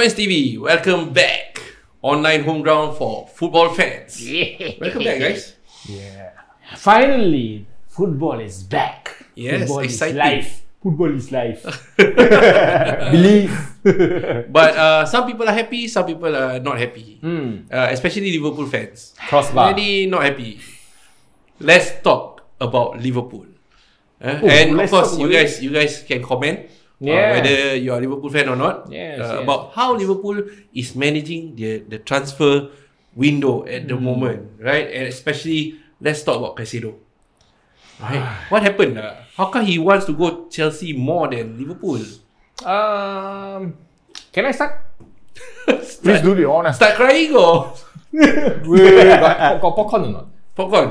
Fans TV, welcome back. Online home ground for football fans. Welcome back, guys. Yeah. Finally, football is back. Yes, football exciting. is life. Football is life. Believe. But uh, some people are happy, some people are not happy. Hmm. Uh, especially Liverpool fans. Crossbar. Many not happy. Let's talk about Liverpool. Uh, Oh, and of course, you guys, you guys can comment uh, Yeah. whether you are a Liverpool fan or not. Yes, uh, yes. About how Liverpool is managing the the transfer window at the Hmm. moment, right? And especially, let's talk about Caicedo. Right? what happened? Uh? How come he wants to go Chelsea more than Liverpool? Um, can I start? Please do the honor. Start crying or Wait, got, got popcorn or not? popcorn?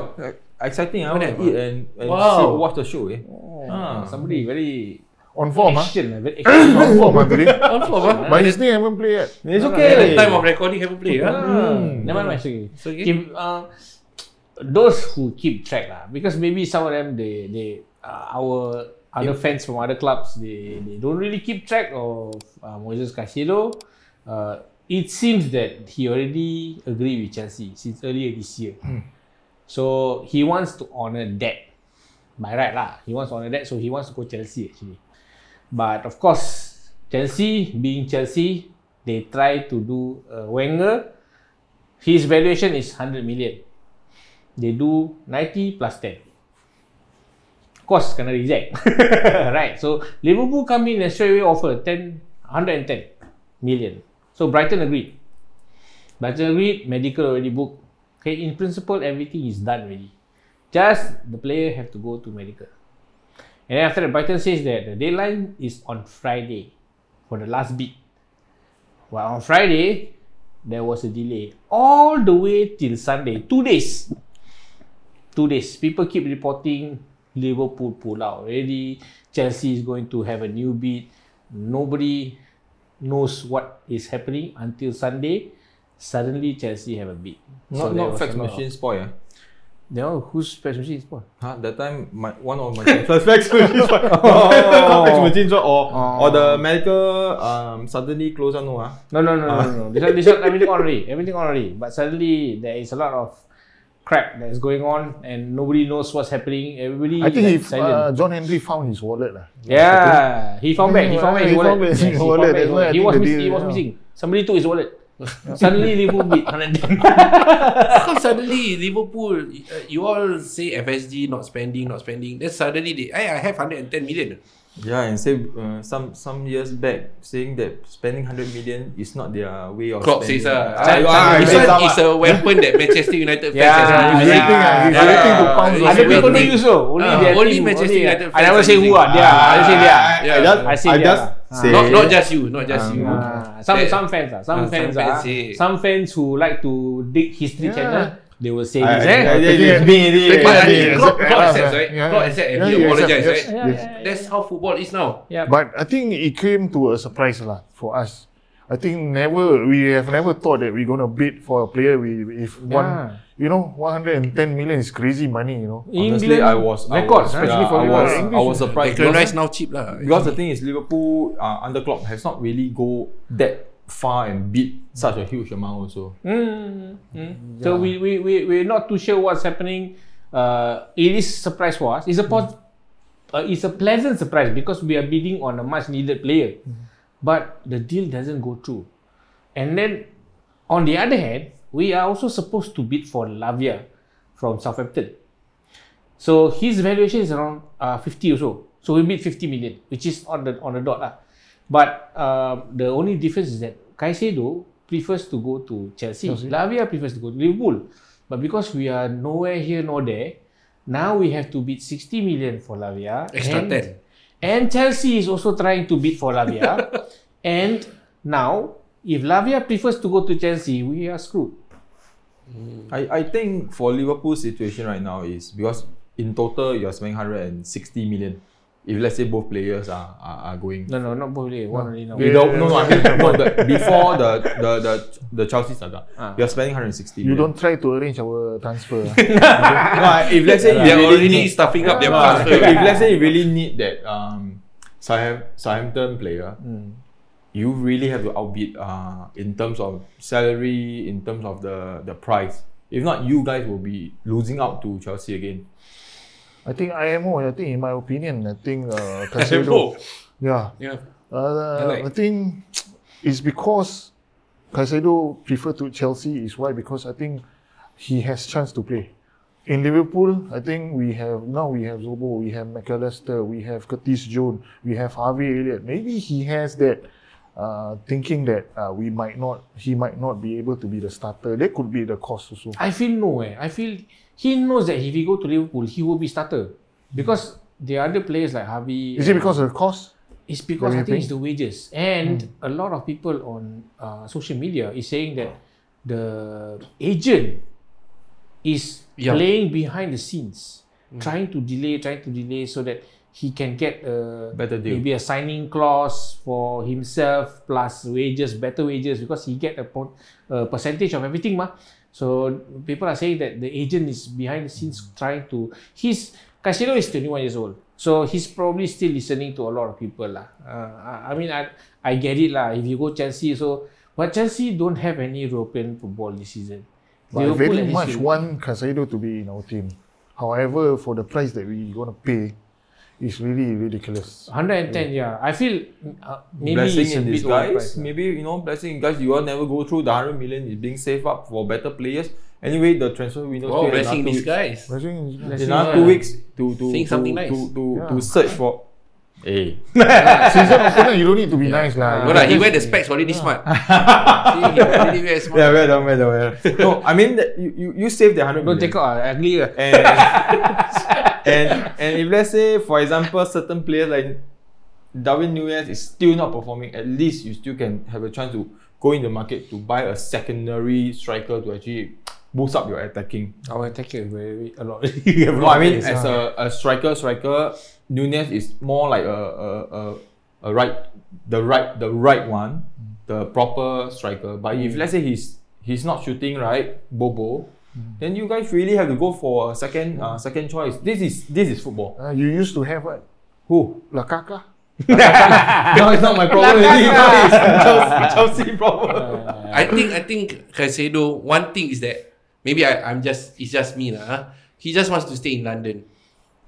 Exciting, I want to eat and, and Wow. see, watch the show. Eh? Ah, somebody very On form, huh? action, ah, very action. On form, huh, today. On form, huh? But his name haven't played yet. It's At okay. the time of recording, haven't huh? Ah, Never mind, it's okay. It's okay. Keep, uh, those who keep track lah, because maybe some of them they they uh, our other fans from other clubs they, they don't really keep track of uh, Moses Caicedo. Uh, it seems that he already agreed with Chelsea since earlier this year. So he wants to honor that. By right lah, he wants to honor that, so he wants to go Chelsea actually. But of course, Chelsea being Chelsea, they try to do uh, Wenger. His valuation is 100 million. They do 90 plus 10. Of course, kena reject. right. So Liverpool come in and straight away offer 10, 110 million. So Brighton agreed. Brighton agreed, medical already booked. Okay, in principle, everything is done already. Just the player have to go to medical. And then after that, Brighton says that the deadline is on Friday for the last bid. Well, on Friday, there was a delay all the way till Sunday. Two days. Two days. People keep reporting Liverpool pull out already. Chelsea is going to have a new bid. Nobody knows what is happening until Sunday. Suddenly, Chelsea have a bid. Not, there not fax machine spoil. Eh? Know whose fax machine is spoiled? Huh? That time, my one of my machine spoil. oh. fax machine spoil. Or, or the medical um, suddenly close down. No, ah. No, no, no, no, no, no. This one, this one, everything already. Everything already. But suddenly there is a lot of crap that is going on, and nobody knows what's happening. Everybody. I think silent. uh, John Henry found his wallet. lah. yeah, he found back. He found back his He wallet. found back his Yes, he wallet. back his wallet. He was missing. He was missing. Somebody took his wallet. Suddenly Liverpool beat 110. How suddenly Liverpool, uh, you all say FSG not spending, not spending. Then suddenly they, hey, I have 110 million. Yeah, and say uh, some some years back saying that spending 100 million is not their way of Klopp spending. says, uh, Ah, ah, ah, this ah, one is a weapon that Manchester United fans Yeah, has been He's using. waiting, ah, he's Yeah. waiting to pounce He's on Other people don't use so. Only Ah, their only team, Manchester only- United I fans never are say who are. They are. I say they are. Yeah. I just, I say I they just are. Say Not, not just you, not just you. Ah, some That- some fans ah, some Ah, some fans fans ah, say- some fans who like to dig history Yeah. channel, they will say this. Eh? Yeah, yeah, Klopp, yeah, yeah, accepts, right? yeah, Klopp yeah. accepts and Yeah, he yes, right? Yeah, yes. yeah, That's how football is now. yeah. But I think it came to a surprise lah for us. I think never we have never thought that we're gonna bid for a player we if one Yeah. you know 110 million is crazy money, you know. Honestly, England I was I record, was, especially yeah, for I Liverpool. was, I was surprised Declan because, now cheap lah. because the thing is Liverpool uh, under Klopp has not really go that far and bid such a huge amount also. Mm, mm. So we, we, we, we're not too sure what's happening. Uh, it is surprise for us. It's a pos- uh, it's a pleasant surprise because we are bidding on a much needed player. But the deal doesn't go through. And then on the other hand, we are also supposed to bid for Lavia from Southampton. So his valuation is around uh, 50 or so. So we bid 50 million, which is on the on the dot. lah. But uh, the only difference is that Caicedo prefers to go to Chelsea. Lavia prefers to go to Liverpool. But because we are nowhere here nor there, now we have to bid 60 million for Lavia. Extra 10. And Chelsea is also trying to bid for Lavia. and now, if Lavia prefers to go to Chelsea, we are screwed. I, I think for Liverpool's situation right now is because in total you're spending 160 million. If let's say both players are, are, are going. No, no, not probably. One only now. You don't, no, no, I mean, no, the, before the, the, the, the Chelsea saga, Ah. you're spending 160 You million. don't try to arrange our transfer. ah. no, if let's say you They're really already need, stuffing up their no, transfer. if let's say you really need that um, Southampton, Southampton player, Mm. you really have to outbid uh, in terms of salary, in terms of the, the price. If not, you guys will be losing out to Chelsea again. I think IMO. I think in my opinion, I think uh, Caicedo. yeah. Yeah. Uh, like- I think it's because Caicedo prefer to Chelsea is why because I think he has chance to play. In Liverpool, I think we have now we have Zobo, we have McAllister, we have Curtis Jones, we have Harvey Elliott. Maybe he has that uh, thinking that uh, we might not, he might not be able to be the starter. That could be the cause also. I feel no eh. I feel he knows that if he go to Liverpool, he will be starter because the other players like Harvey. Is it because of the cost? It's because I think pay? it's the wages, and a lot of people on uh, social media is saying that the agent is Yeah. playing behind the scenes, trying to delay, trying to delay so that he can get a Better deal. maybe a signing clause for himself plus wages, better wages because he get a, po- a percentage of everything, mah. So people are saying that the agent is behind the scenes trying to. He's Casino is 21 years old, so he's probably still listening to a lot of people lah. Uh, I, I mean, I I get it lah. If you go Chelsea, so but Chelsea don't have any European football this season. But I very much will- want Casado to be in our team. However, for the price that we gonna pay, it's really ridiculous. 110, yeah. I feel uh, maybe blessing it's a in bit disguise. Maybe you know, blessing in disguise. You all never go through the hundred million is being saved up for better players. Anyway, the transfer window still blessing in another two weeks. disguise. Blessing, In another yeah. two weeks to to Saying to, to, nice. to, to, Yeah. search for. Hey, Season opener, you don't need to be nice lah. No lah, he wear the specs already smart. See, he really wear smart. yeah, well done, well done, well done. No, I mean that you, you, you save the hundred Don't million. take out ugly lah. and and and if let's say for example certain players like Darwin Nunes is still not performing, at least you still can have a chance to go in the market to buy a secondary striker to actually boost up your attacking. Our attacker very a lot. No, I mean as a, a striker, striker Nunes is more like a a, a, a right the right the right one, the proper striker. But if let's say he's he's not shooting right, Bobo, then you guys really have to go for a second uh, second choice. This is this is football. Uh, you used to have what? Who? Lakaka? no, it's not my problem. already. it's Chelsea, Chelsea problem. I think I think Caicedo. One thing is that maybe I, I'm just it's just me lah. huh? He just wants to stay in London.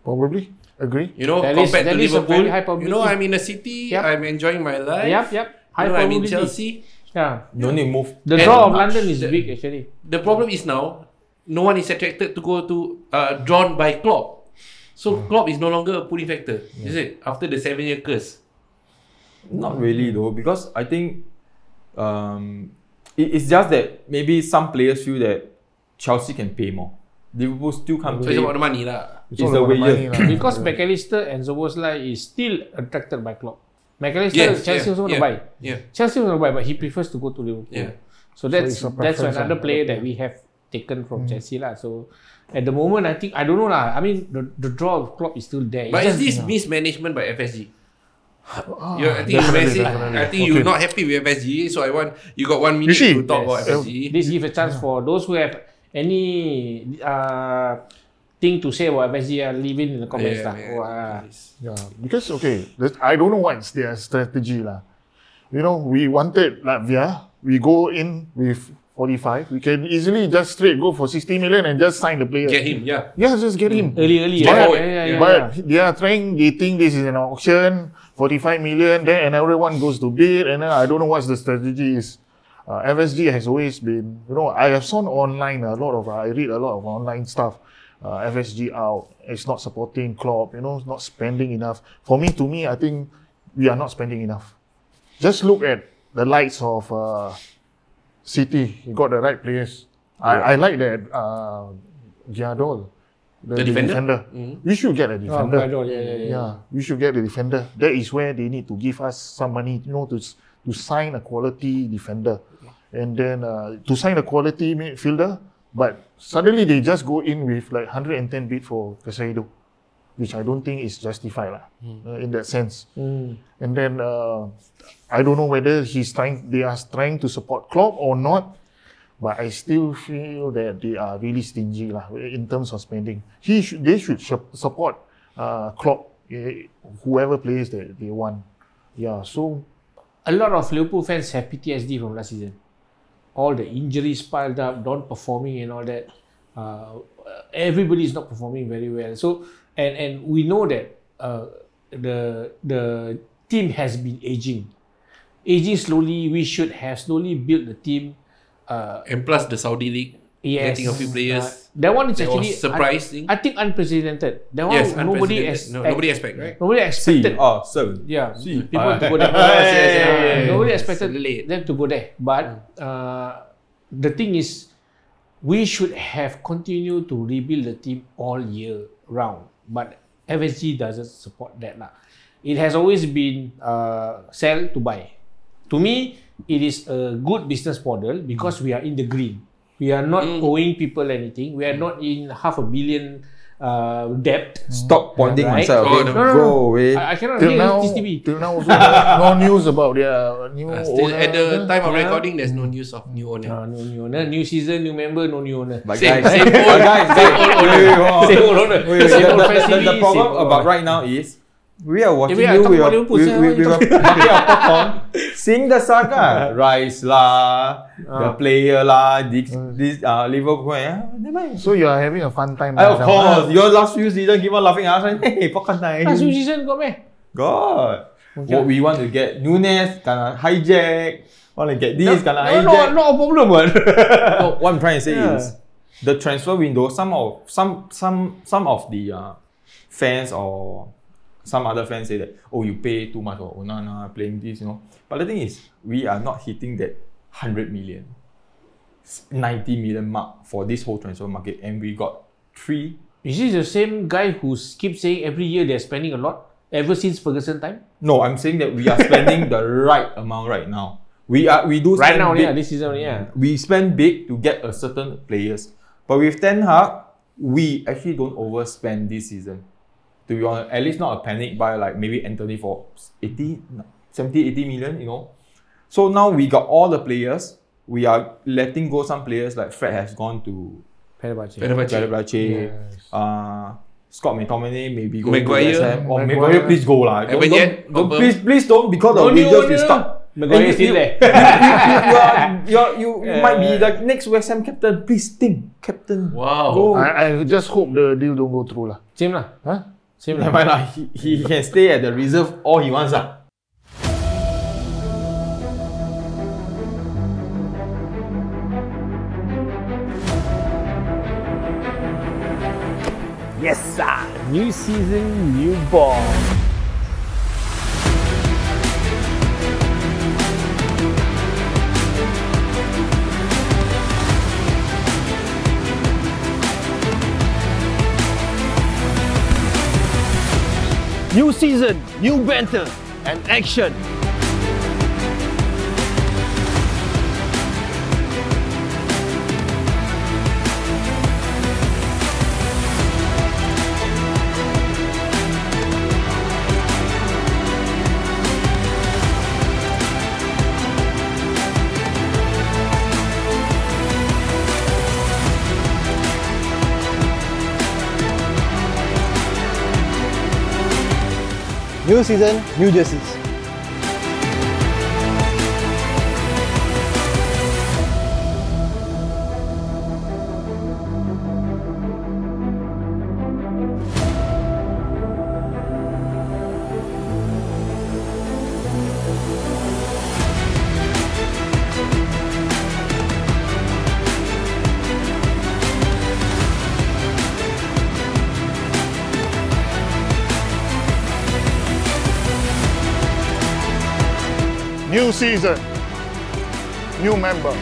Probably. Agree. You know, That is- compared that to Liverpool. you know. I'm in a city. Yep. I'm enjoying my life. Yep, yep. You High know, I'm in. Chelsea. Yeah. No need move. The draw of much- London is the- big actually. The problem is now, no one is attracted to go to uh, drawn by Klopp. So Klopp is no longer a pulling factor, is it? After the seven year curse. Not really though, because I think um, it, it's just that maybe some players feel that Chelsea can pay more. Liverpool still can't So pay. it's about the money lah. It's all the about wages. money lah. Because McAllister and Zoboslai is still attracted by Klopp. McAllister, Yes, Chelsea yeah, also want to yeah, buy. Yeah. Chelsea want to buy, but he prefers to go to Liverpool. Yeah. So that's it's a that's another lah. player that we have taken from Chelsea lah. So at the moment, I think I don't know lah. I mean, the, the draw of Klopp is still there. But It's is this mismanagement by FSG? Ah, You're, I think definitely, messing, definitely. I think Okay. you're not happy with FSG, so I want you got one minute see, to talk about yes. FSG. this give a chance for those who have any uh, thing to say about FSG, uh, leave it in the comments lah. Yeah, Oh, uh, Yeah, because okay, I don't know what's their strategy lah. You know, we wanted Latvia, we go in with 45, we can easily just straight go for 60 million and just sign the player. Get him, yeah. Yeah, just get him. early, early. But- yeah, yeah, yeah, yeah, but yeah. they are trying, they think this is an auction, 45 million, then another one goes to bid, and then I don't know what the strategy is. Uh, FSG has always been, you know, I have seen online a lot of, I read a lot of online stuff. Uh, FSG out, it's not supporting Klopp, you know, not spending enough. For me, to me, I think we are not spending enough. Just look at the likes of uh, City. You got the right players. I, I like that uh, Giardol, the, The the defender? defender. We should get a Oh, defender. Guardiola, yeah, yeah, yeah. Yeah, we should get a defender. That is where they need to give us some money, you know, to to sign a quality defender, and then uh, to sign a quality midfielder. But suddenly they just go in with like 110 bid for Casado, which I don't think is justified lah, uh, in that sense. Mm. And then uh, I don't know whether he's trying, they are trying to support Klopp or not. But I still feel that they are really stingy lah in terms of spending. He should, they should sh- support uh, Klopp, eh, whoever plays that they want. Yeah, so a lot of Liverpool fans have PTSD from last season. All the injuries piled up, not performing and all that. Uh, everybody is not performing very well. So and and we know that uh, the the team has been aging, aging slowly. We should have slowly built the team. Uh, And plus the Saudi league yes, getting a few players. Uh, that one is that actually was surprising. I, I think unprecedented. That one yes, nobody expect, no, nobody expect, right? nobody expected. oh, seven. Yeah, See. people to go there. Yes, yes, yes, Uh, yes. Nobody expected Late. them to go there. But uh, the thing is, we should have continued to rebuild the team all year round. But FSG doesn't support that. Lah. It has always been uh, sell to buy. To me, it is a good business model because we are in the green. We are not owing people anything. We are not in half a billion uh, debt. Stop pointing Right. myself. Oh, no. No, no, Go away. I, I cannot Till hear now, TV. till now also no news about their new Uh, still owner. at the time of Yeah. recording, there's no news of new owner. Uh, no new owner, new season, new member, no new owner. But Same- guys, same old- guys, same old owner. Same old owner. Same the, old fans the, problem about owner. right now is we are watching wait, I you We are, about a- Liverpool, with, sia, with, what you with a bucket of popcorn, seeing the saga, Rice lah, the Ah. player lah, this, this uh, Liverpool, yeah. So you are having a fun time. Ah, now, of course, ah. your last few season keep on laughing at us. Hey, popcorn time. Last few season got meh? God. Okay. What we want to get Nunes gonna hijack. Want to get this gonna no, hijack. no, no problem what? So what I'm trying to say Yeah. is the transfer window. Some of some some some of the uh, fans or some other fans say that oh you pay too much or oh no no playing this you know. But the thing is we are not hitting that hundred million, 90 million mark for this whole transfer market, and we got three. Is this the same guy who keeps saying every year they're spending a lot ever since Ferguson time? No, I'm saying that we are spending the right amount right now. We are we do Right now, big, yeah, this season, yeah. we spend big to get a certain players. But with Ten Hag, we actually don't overspend this season. To be honest, at least not a panic buy like maybe Anthony for 80, 70, 80 million, you know. So now we got all the players. We are letting go some players like Fred has gone to Fenerbahce. Fenerbahce. Fenerbahce. Uh, Scott McTominay maybe go Maguire. to West Ham. Or Maguire. Maguire, please go lah. Don't- don't- yet don't- confirm. Please, please don't because No the new wages will owner. start. Maguire And still there. you, you, are, you, are, you, you might be the next West Ham captain. Please think, captain. Wow. Go. I, I just hope the deal don't go through lah. Same lah. Huh? Same Never lah. mind lah. He, he can stay at the reserve all he wants lah. Yes, sir. New season, new ball. New season, new banter, and action. New season, new jerseys. New season, new member.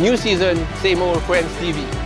New season, same old Friends TV.